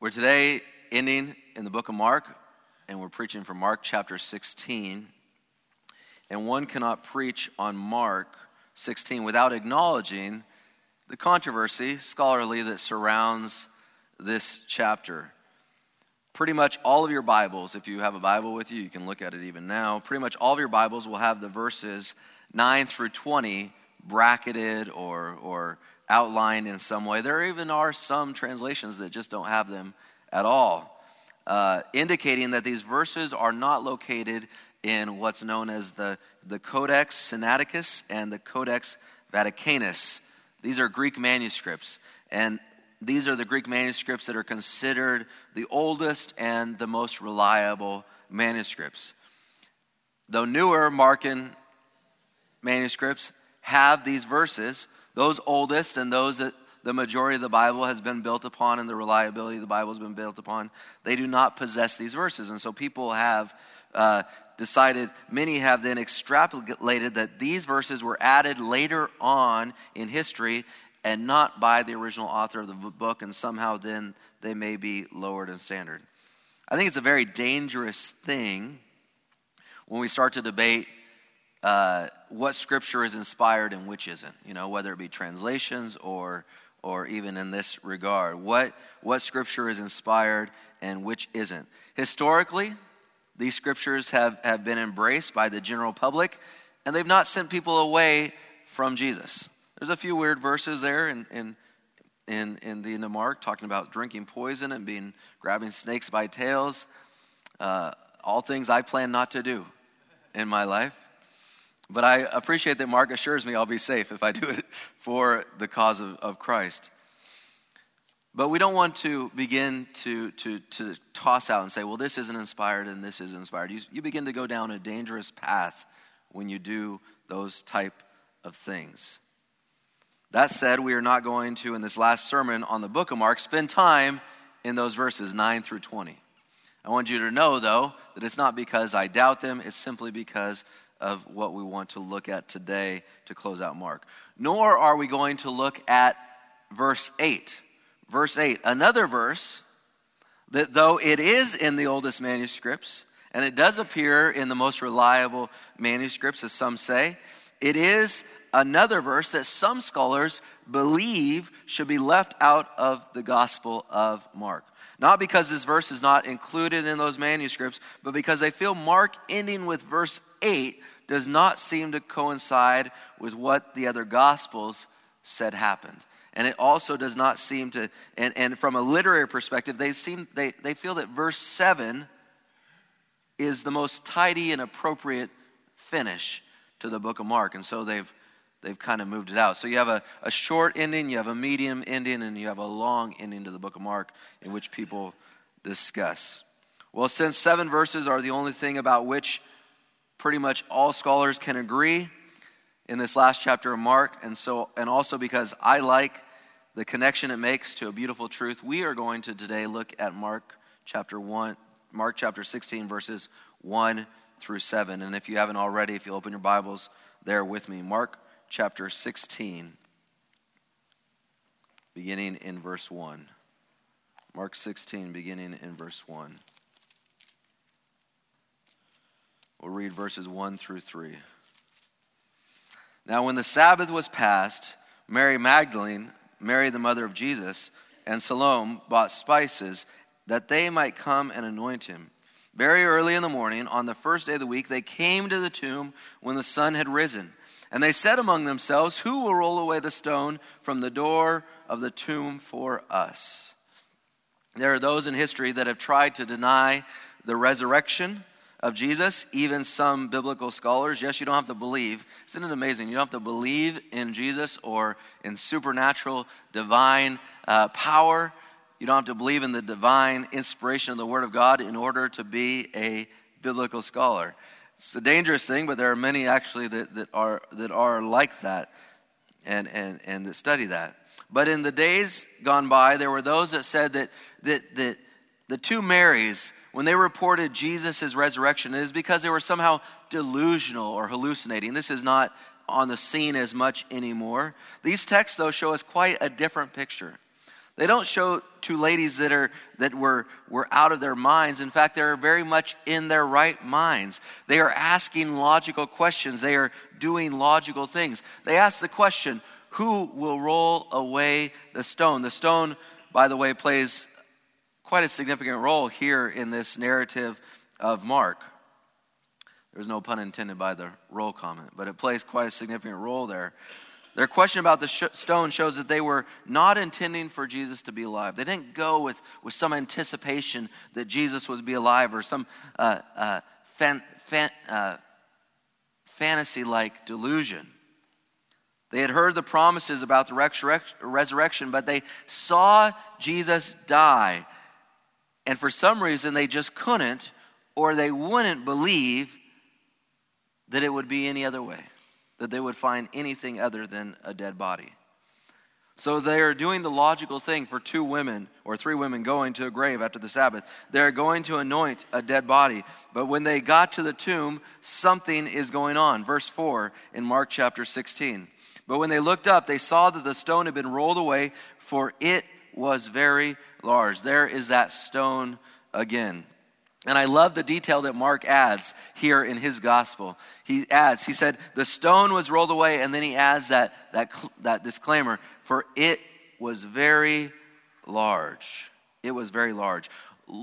We're today ending in the book of Mark, and we're preaching from Mark chapter 16. And one cannot preach on Mark 16 without acknowledging the controversy, scholarly, that surrounds this chapter. Pretty much all of your Bibles, if you have a Bible with you, you can look at it even now. Pretty much all of your Bibles will have the verses 9 through 20 bracketed or, or outlined in some way. There even are some translations that just don't have them at all, uh, indicating that these verses are not located in what's known as the, the Codex Sinaiticus and the Codex Vaticanus. These are Greek manuscripts, and these are the Greek manuscripts that are considered the oldest and the most reliable manuscripts. Though newer Markan manuscripts have these verses, those oldest and those that the majority of the Bible has been built upon and the reliability of the Bible has been built upon, they do not possess these verses. And so people have uh, decided, many have then extrapolated that these verses were added later on in history and not by the original author of the book, and somehow then they may be lowered in standard. I think it's a very dangerous thing when we start to debate uh, what scripture is inspired and which isn't, you know, whether it be translations or or even in this regard. What what scripture is inspired and which isn't. Historically, these scriptures have, have been embraced by the general public, and they've not sent people away from Jesus. There's a few weird verses there in, in, in, in the, in the Mark talking about drinking poison and being grabbing snakes by tails. Uh, all things I plan not to do in my life. But I appreciate that Mark assures me I'll be safe if I do it for the cause of, of Christ. But we don't want to begin to, to, to toss out and say, well, this isn't inspired and this is inspired. You, you begin to go down a dangerous path when you do those type of things. That said, we are not going to, in this last sermon on the book of Mark, spend time in those verses 9 through 20. I want you to know, though, that it's not because I doubt them, it's simply because of what we want to look at today to close out Mark. Nor are we going to look at verse 8. Verse 8, another verse that, though it is in the oldest manuscripts, and it does appear in the most reliable manuscripts, as some say, it is another verse that some scholars believe should be left out of the Gospel of Mark. Not because this verse is not included in those manuscripts, but because they feel Mark ending with verse 8 does not seem to coincide with what the other Gospels said happened. And it also does not seem to, and, and from a literary perspective, they, seem, they, they feel that verse 7 is the most tidy and appropriate finish to the book of Mark. And so they've, they've kind of moved it out. So you have a, a short ending, you have a medium ending, and you have a long ending to the book of Mark in which people discuss. Well, since seven verses are the only thing about which pretty much all scholars can agree in this last chapter of Mark, and so and also because I like the connection it makes to a beautiful truth, we are going to today look at Mark chapter 1, Mark chapter 16 verses 1 through 7. And if you haven't already, if you open your Bibles there with me, Mark chapter 16 beginning in verse 1. Mark 16 beginning in verse 1. We'll read verses 1 through 3. Now, when the Sabbath was past, Mary Magdalene, Mary the mother of Jesus, and Salome bought spices that they might come and anoint him. Very early in the morning, on the first day of the week, they came to the tomb when the sun had risen. And they said among themselves, Who will roll away the stone from the door of the tomb for us? There are those in history that have tried to deny the resurrection of Jesus, even some biblical scholars. Yes, you don't have to believe. Isn't it amazing? You don't have to believe in Jesus or in supernatural, divine uh, power. You don't have to believe in the divine inspiration of the Word of God in order to be a biblical scholar. It's a dangerous thing, but there are many actually that, that, are, that are like that and, and, and that study that. But in the days gone by, there were those that said that, that, that the two Marys when they reported Jesus' resurrection, it is because they were somehow delusional or hallucinating. This is not on the scene as much anymore. These texts, though, show us quite a different picture. They don't show two ladies that are that were were out of their minds. In fact, they're very much in their right minds. They are asking logical questions. They are doing logical things. They ask the question, who will roll away the stone? The stone, by the way, plays quite a significant role here in this narrative of Mark. There's no pun intended by the roll comment, but it plays quite a significant role there. Their question about the sh- stone shows that they were not intending for Jesus to be alive. They didn't go with, with some anticipation that Jesus would be alive or some uh, uh, fan, fan, uh, fantasy like delusion. They had heard the promises about the resurrection, but they saw Jesus die. And for some reason, they just couldn't or they wouldn't believe that it would be any other way that they would find anything other than a dead body. So they are doing the logical thing for two women or three women going to a grave after the Sabbath. They're going to anoint a dead body. But when they got to the tomb, something is going on. Verse 4 in Mark chapter 16. But when they looked up, they saw that the stone had been rolled away, for it was very large. There is that stone again. And I love the detail that Mark adds here in his gospel. He adds, he said, the stone was rolled away, and then he adds that, that, that disclaimer, for it was very large. It was very large.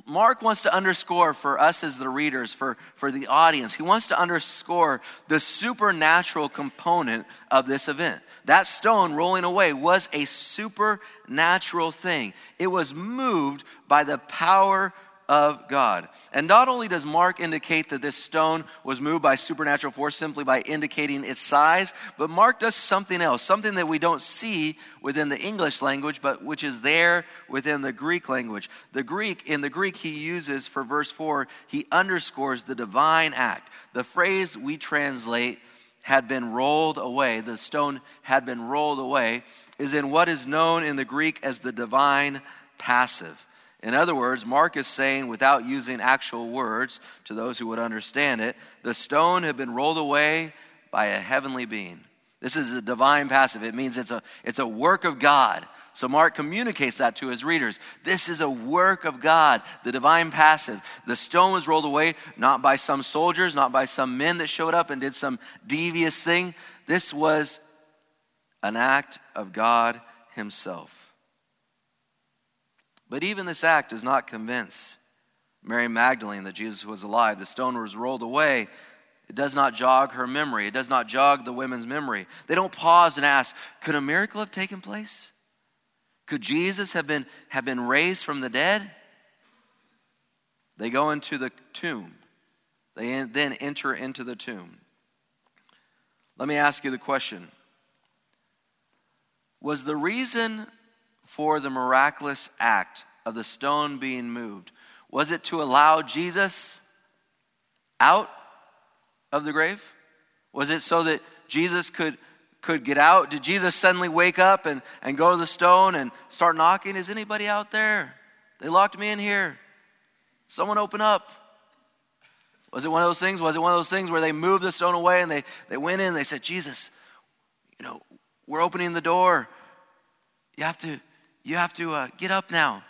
Mark wants to underscore for us as the readers, for, for the audience, he wants to underscore the supernatural component of this event. That stone rolling away was a supernatural thing, it was moved by the power of God. And not only does Mark indicate that this stone was moved by supernatural force simply by indicating its size, but Mark does something else, something that we don't see within the English language, but which is there within the Greek language. The Greek, in the Greek, he uses for verse 4, he underscores the divine act. The phrase we translate had been rolled away, the stone had been rolled away, is in what is known in the Greek as the divine passive. In other words, Mark is saying, without using actual words to those who would understand it, the stone had been rolled away by a heavenly being. This is a divine passive. It means it's a, it's a work of God. So Mark communicates that to his readers. This is a work of God, the divine passive. The stone was rolled away not by some soldiers, not by some men that showed up and did some devious thing. This was an act of God Himself. But even this act does not convince Mary Magdalene that Jesus was alive. The stone was rolled away. It does not jog her memory. It does not jog the women's memory. They don't pause and ask, could a miracle have taken place? Could Jesus have been, have been raised from the dead? They go into the tomb. They then enter into the tomb. Let me ask you the question Was the reason for the miraculous act of the stone being moved? Was it to allow Jesus out of the grave? Was it so that Jesus could, could get out? Did Jesus suddenly wake up and, and go to the stone and start knocking? Is anybody out there? They locked me in here. Someone open up. Was it one of those things? Was it one of those things where they moved the stone away and they, they went in and they said, Jesus, you know, we're opening the door. You have to, you have to uh, get up now.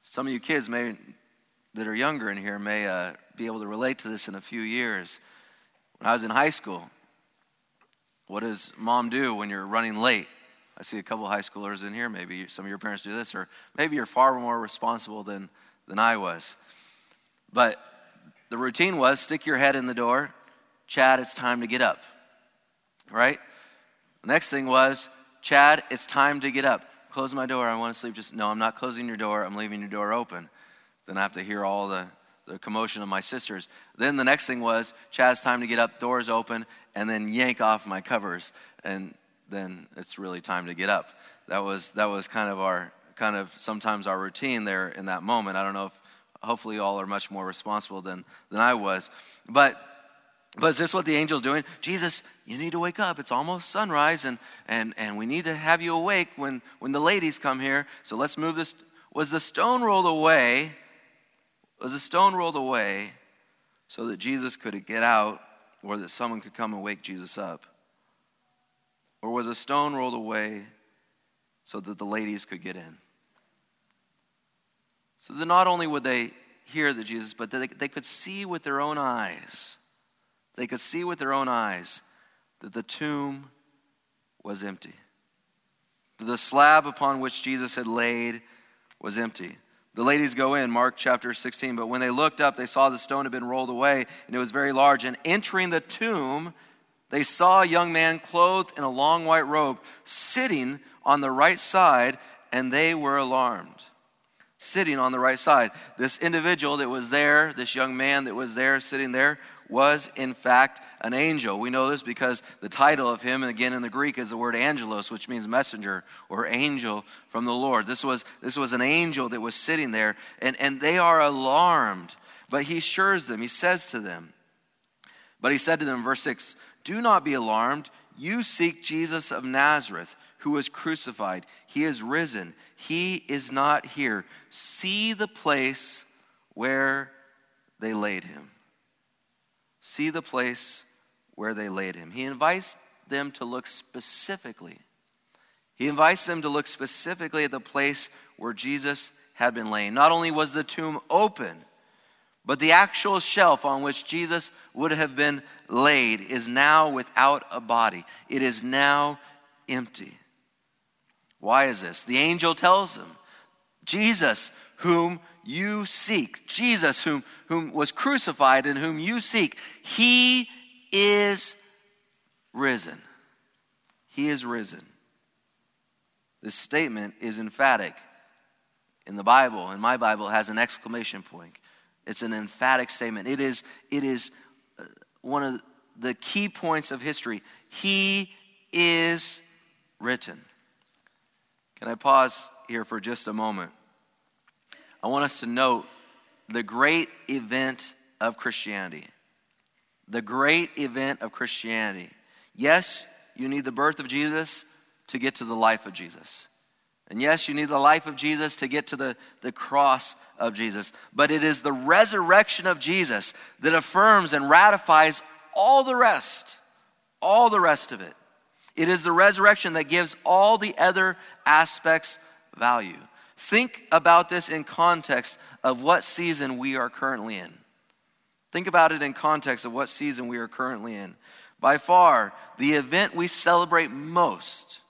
Some of you kids may, that are younger in here may uh, be able to relate to this in a few years. When I was in high school, what does mom do when you're running late? I see a couple high schoolers in here. Maybe some of your parents do this, or maybe you're far more responsible than, than I was. But the routine was stick your head in the door, Chad, it's time to get up. Right? The next thing was, Chad, it's time to get up close my door. I want to sleep. Just, no, I'm not closing your door. I'm leaving your door open. Then I have to hear all the, the commotion of my sisters. Then the next thing was, Chad's time to get up, doors open, and then yank off my covers. And then it's really time to get up. That was, that was kind of our, kind of sometimes our routine there in that moment. I don't know if, hopefully all are much more responsible than, than I was. But but is this what the angel's doing? Jesus, you need to wake up. It's almost sunrise, and, and, and we need to have you awake when, when the ladies come here. So let's move this. Was the stone rolled away? Was the stone rolled away so that Jesus could get out or that someone could come and wake Jesus up? Or was a stone rolled away so that the ladies could get in? So that not only would they hear that Jesus, but they, they could see with their own eyes. They could see with their own eyes that the tomb was empty. The slab upon which Jesus had laid was empty. The ladies go in, Mark chapter 16, but when they looked up, they saw the stone had been rolled away, and it was very large. And entering the tomb, they saw a young man clothed in a long white robe sitting on the right side, and they were alarmed. Sitting on the right side. This individual that was there, this young man that was there, sitting there, was in fact an angel. We know this because the title of him, again in the Greek, is the word angelos, which means messenger or angel from the Lord. This was, this was an angel that was sitting there, and, and they are alarmed. But he assures them, he says to them, but he said to them, verse 6, Do not be alarmed. You seek Jesus of Nazareth, who was crucified. He is risen. He is not here. See the place where they laid him see the place where they laid him. He invites them to look specifically. He invites them to look specifically at the place where Jesus had been laid. Not only was the tomb open, but the actual shelf on which Jesus would have been laid is now without a body. It is now empty. Why is this? The angel tells them Jesus, whom you seek, Jesus, whom, whom was crucified and whom you seek, he is risen. He is risen. This statement is emphatic in the Bible, and my Bible has an exclamation point. It's an emphatic statement. It is, it is uh, one of the key points of history. He is written. Can I pause here for just a moment? I want us to note the great event of Christianity. The great event of Christianity. Yes, you need the birth of Jesus to get to the life of Jesus. And yes, you need the life of Jesus to get to the, the cross of Jesus. But it is the resurrection of Jesus that affirms and ratifies all the rest, all the rest of it. It is the resurrection that gives all the other aspects value. Think about this in context of what season we are currently in. Think about it in context of what season we are currently in. By far, the event we celebrate most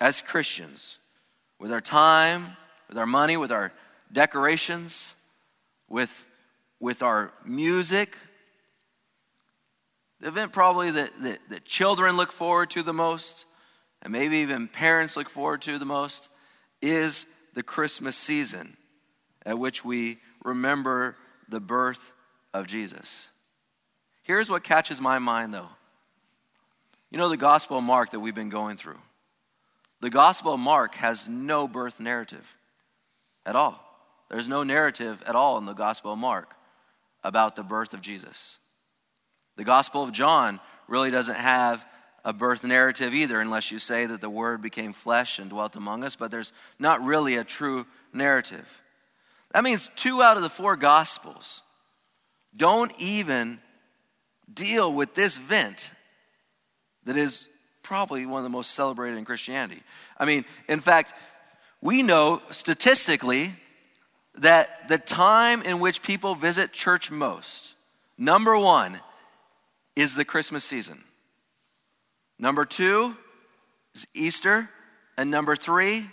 as Christians, with our time, with our money, with our decorations, with, with our music, the event probably that, that, that children look forward to the most, and maybe even parents look forward to the most, is the Christmas season at which we remember the birth of Jesus. Here's what catches my mind, though. You know the Gospel of Mark that we've been going through? The Gospel of Mark has no birth narrative at all. There's no narrative at all in the Gospel of Mark about the birth of Jesus. The Gospel of John really doesn't have a birth narrative either, unless you say that the Word became flesh and dwelt among us, but there's not really a true narrative. That means two out of the four Gospels don't even deal with this event that is probably one of the most celebrated in Christianity. I mean, in fact, we know statistically that the time in which people visit church most, number one, is the Christmas season. Number two is Easter. And number three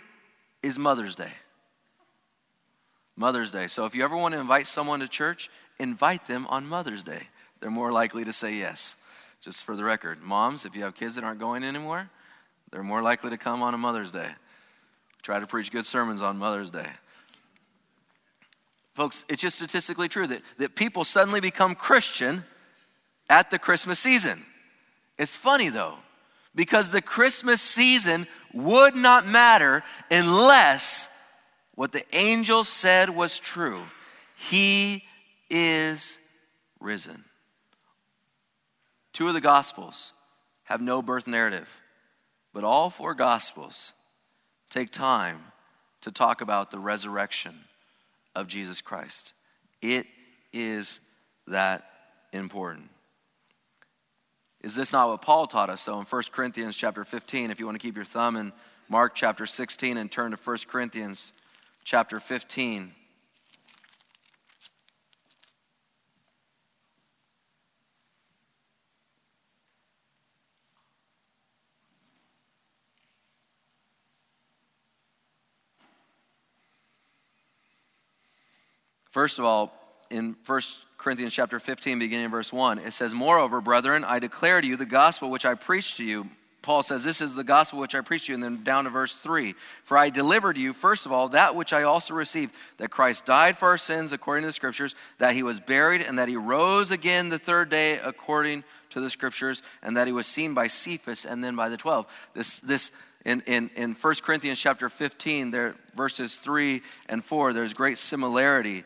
is Mother's Day. Mother's Day. So if you ever want to invite someone to church, invite them on Mother's Day. They're more likely to say yes. Just for the record, moms, if you have kids that aren't going anymore, they're more likely to come on a Mother's Day. Try to preach good sermons on Mother's Day. Folks, it's just statistically true that, that people suddenly become Christian at the Christmas season. It's funny though because the Christmas season would not matter unless what the angel said was true. He is risen. Two of the Gospels have no birth narrative, but all four Gospels take time to talk about the resurrection of Jesus Christ. It is that important. Is this not what Paul taught us? So in 1 Corinthians chapter 15, if you want to keep your thumb in Mark chapter 16 and turn to 1 Corinthians chapter 15. First of all, in 1 Corinthians chapter 15, beginning in verse 1, it says, Moreover, brethren, I declare to you the gospel which I preached to you. Paul says, This is the gospel which I preached to you. And then down to verse 3 For I delivered you, first of all, that which I also received, that Christ died for our sins according to the scriptures, that he was buried, and that he rose again the third day according to the scriptures, and that he was seen by Cephas and then by the 12. This, this in, in, in 1 Corinthians chapter 15, there, verses 3 and 4, there's great similarity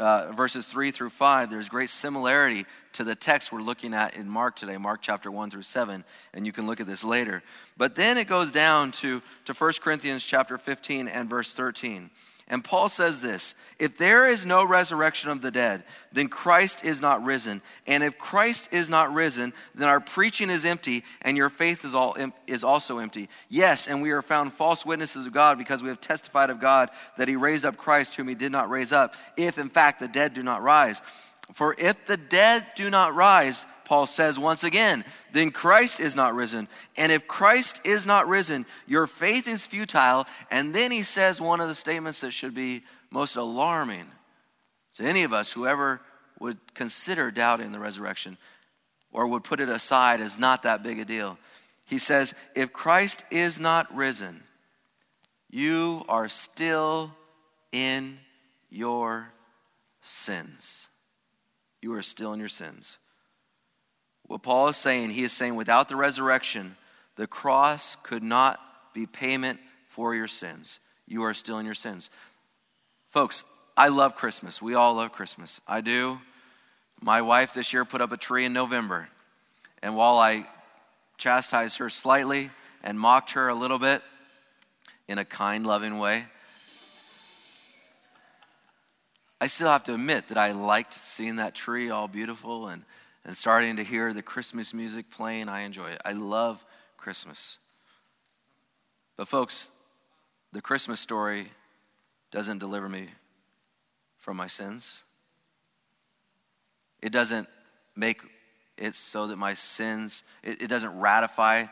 uh, verses 3 through 5, there's great similarity to the text we're looking at in Mark today, Mark chapter 1 through 7, and you can look at this later. But then it goes down to, to 1 Corinthians chapter 15 and verse 13. And Paul says this If there is no resurrection of the dead, then Christ is not risen. And if Christ is not risen, then our preaching is empty, and your faith is, all, is also empty. Yes, and we are found false witnesses of God because we have testified of God that he raised up Christ, whom he did not raise up, if in fact the dead do not rise. For if the dead do not rise, Paul says once again, then Christ is not risen. And if Christ is not risen, your faith is futile. And then he says one of the statements that should be most alarming to any of us, whoever would consider doubting the resurrection or would put it aside as not that big a deal. He says, If Christ is not risen, you are still in your sins. You are still in your sins. What Paul is saying, he is saying without the resurrection, the cross could not be payment for your sins. You are still in your sins. Folks, I love Christmas. We all love Christmas. I do. My wife this year put up a tree in November. And while I chastised her slightly and mocked her a little bit in a kind, loving way, I still have to admit that I liked seeing that tree all beautiful and and starting to hear the Christmas music playing, I enjoy it. I love Christmas. But, folks, the Christmas story doesn't deliver me from my sins. It doesn't make it so that my sins, it, it doesn't ratify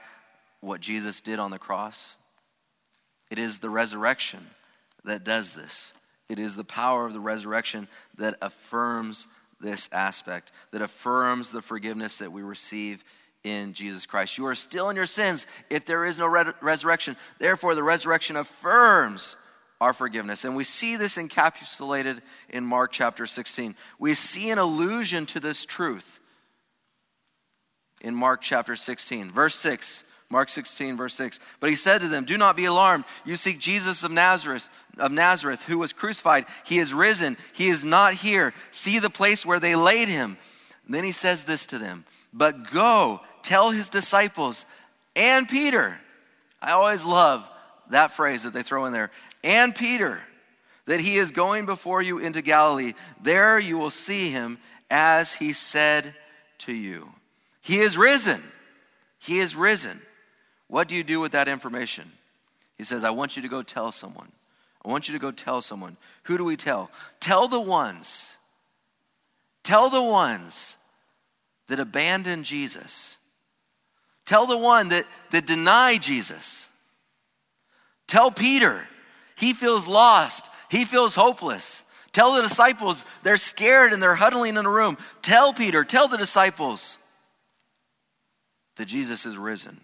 what Jesus did on the cross. It is the resurrection that does this. It is the power of the resurrection that affirms this aspect that affirms the forgiveness that we receive in Jesus Christ. You are still in your sins if there is no re- resurrection. Therefore, the resurrection affirms our forgiveness. And we see this encapsulated in Mark chapter 16. We see an allusion to this truth in Mark chapter 16. Verse 6 Mark 16, verse 6. But he said to them, Do not be alarmed. You seek Jesus of Nazareth, of Nazareth, who was crucified. He is risen. He is not here. See the place where they laid him. And then he says this to them. But go, tell his disciples and Peter. I always love that phrase that they throw in there. And Peter, that he is going before you into Galilee. There you will see him as he said to you. He is risen. He is risen. What do you do with that information? He says, I want you to go tell someone. I want you to go tell someone. Who do we tell? Tell the ones. Tell the ones that abandon Jesus. Tell the one that, that deny Jesus. Tell Peter. He feels lost. He feels hopeless. Tell the disciples they're scared and they're huddling in a room. Tell Peter, tell the disciples that Jesus is risen.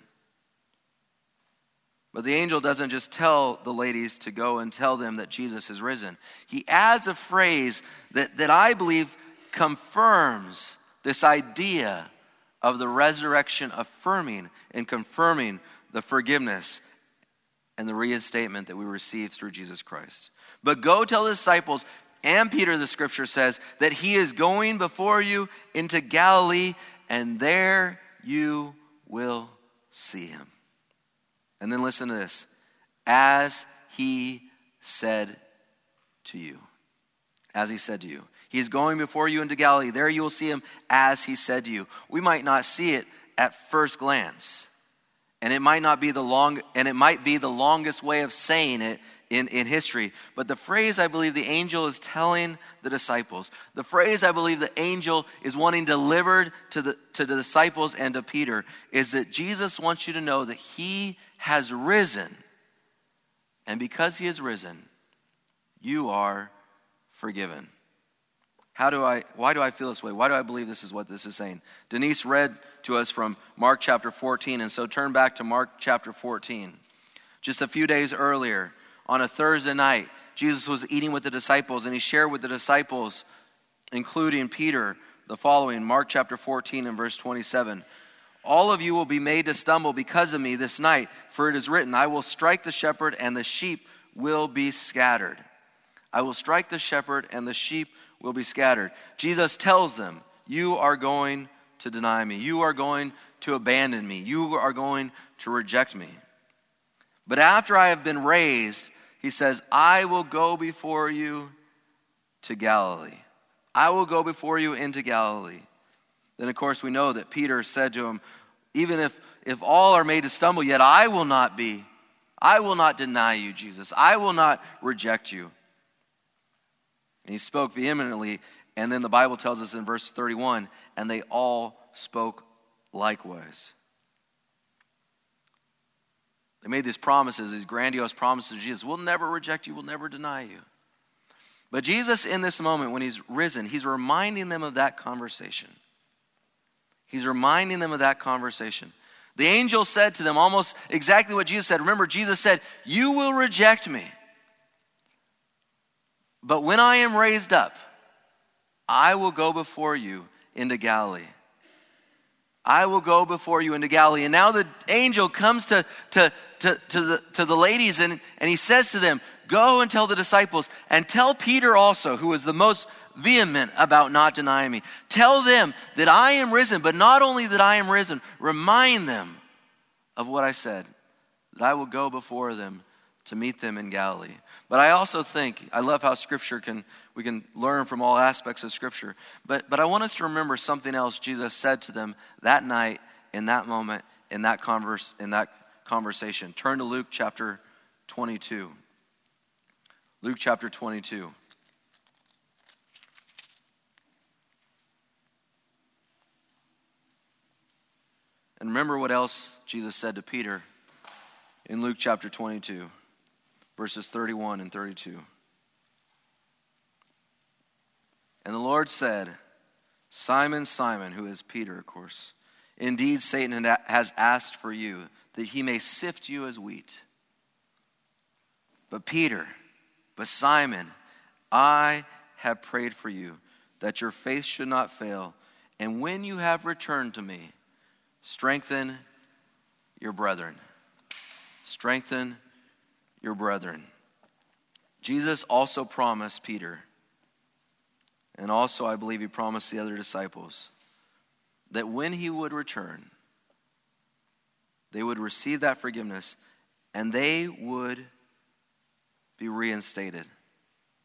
But the angel doesn't just tell the ladies to go and tell them that Jesus is risen. He adds a phrase that, that I believe confirms this idea of the resurrection affirming and confirming the forgiveness and the reinstatement that we receive through Jesus Christ. But go tell the disciples and Peter, the scripture says, that he is going before you into Galilee, and there you will see him. And then listen to this as he said to you. As he said to you. He is going before you into Galilee. There you will see him as he said to you. We might not see it at first glance. And it might not be the long and it might be the longest way of saying it in, in history. But the phrase I believe the angel is telling the disciples, the phrase I believe the angel is wanting delivered to the, to the disciples and to Peter, is that Jesus wants you to know that he has risen. And because he has risen, you are forgiven. How do I, why do I feel this way? Why do I believe this is what this is saying? Denise read to us from Mark chapter 14, and so turn back to Mark chapter 14. Just a few days earlier, on a Thursday night, Jesus was eating with the disciples, and he shared with the disciples, including Peter, the following Mark chapter 14 and verse 27. All of you will be made to stumble because of me this night, for it is written, I will strike the shepherd, and the sheep will be scattered. I will strike the shepherd, and the sheep will be scattered. Jesus tells them, You are going to deny me. You are going to abandon me. You are going to reject me. But after I have been raised, he says, I will go before you to Galilee. I will go before you into Galilee. Then, of course, we know that Peter said to him, Even if, if all are made to stumble, yet I will not be. I will not deny you, Jesus. I will not reject you. And he spoke vehemently. And then the Bible tells us in verse 31 and they all spoke likewise. They made these promises, these grandiose promises to Jesus We'll never reject you, we'll never deny you. But Jesus, in this moment, when he's risen, he's reminding them of that conversation. He's reminding them of that conversation. The angel said to them almost exactly what Jesus said. Remember, Jesus said, You will reject me. But when I am raised up, I will go before you into Galilee. I will go before you into Galilee. And now the angel comes to, to, to, to, the, to the ladies and, and he says to them, Go and tell the disciples, and tell Peter also, who was the most vehement about not denying me. Tell them that I am risen, but not only that I am risen, remind them of what I said, that I will go before them to meet them in Galilee. But I also think, I love how Scripture can, we can learn from all aspects of Scripture. But, but I want us to remember something else Jesus said to them that night, in that moment, in that, converse, in that conversation. Turn to Luke chapter 22. Luke chapter 22. And remember what else Jesus said to Peter in Luke chapter 22 verses 31 and 32. And the Lord said, Simon, Simon, who is Peter, of course, indeed Satan has asked for you that he may sift you as wheat. But Peter, but Simon, I have prayed for you that your faith should not fail. And when you have returned to me, strengthen your brethren. Strengthen your brethren. Jesus also promised Peter, and also I believe he promised the other disciples, that when he would return, they would receive that forgiveness and they would be reinstated.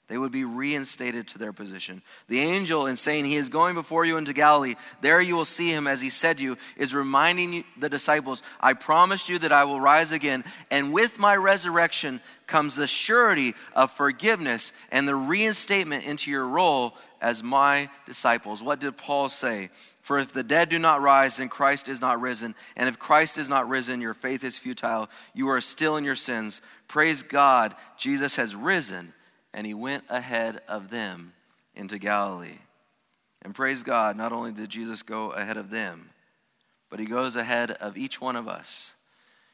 They would be reinstated to their position. The angel, in saying, He is going before you into Galilee, there you will see him as he said to you, is reminding the disciples, I promised you that I will rise again. And with my resurrection comes the surety of forgiveness and the reinstatement into your role as my disciples. What did Paul say? For if the dead do not rise, then Christ is not risen. And if Christ is not risen, your faith is futile. You are still in your sins. Praise God, Jesus has risen and he went ahead of them into Galilee. And praise God, not only did Jesus go ahead of them, but he goes ahead of each one of us.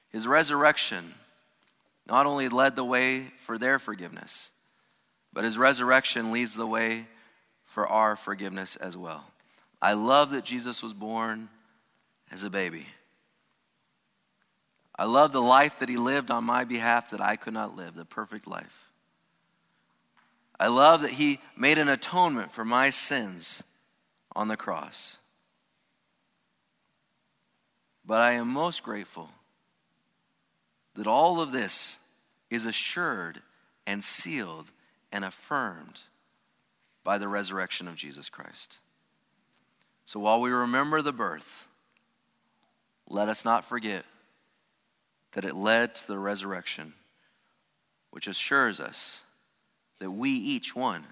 His resurrection not only led the way for their forgiveness, but his resurrection leads the way for our forgiveness as well. I love that Jesus was born as a baby. I love the life that he lived on my behalf that I could not live, the perfect life. I love that he made an atonement for my sins on the cross. But I am most grateful that all of this is assured and sealed and affirmed by the resurrection of Jesus Christ. So while we remember the birth, let us not forget that it led to the resurrection, which assures us that we, each one,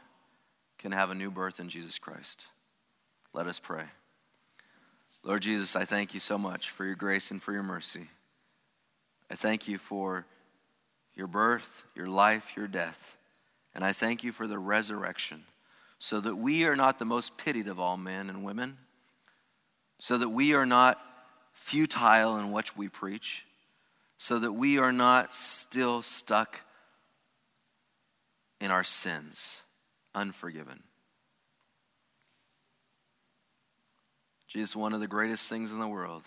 can have a new birth in Jesus Christ. Let us pray. Lord Jesus, I thank you so much for your grace and for your mercy. I thank you for your birth, your life, your death. And I thank you for the resurrection. so that we are not the most pitied of all men and women, so that we are not futile in what we preach, so that we are not still stuck in our sins, unforgiven. Jesus, one of the greatest things in the world,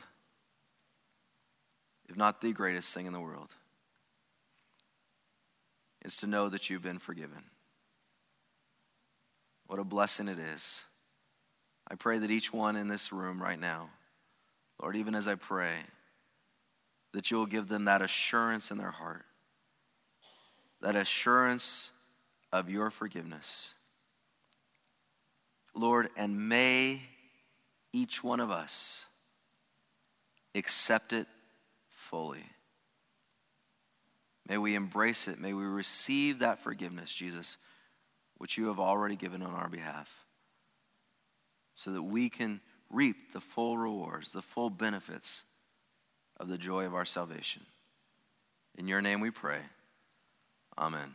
if not the greatest thing in the world, is to know that you've been forgiven. What a blessing it is. I pray that each one in this room right now, Lord, even as I pray, that you'll give them that assurance in their heart, that assurance of your forgiveness. Lord, and may each one of us accept it fully. May we embrace it. May we receive that forgiveness, Jesus, which you have already given on our behalf, so that we can reap the full rewards, the full benefits of the joy of our salvation. In your name we pray. Amen.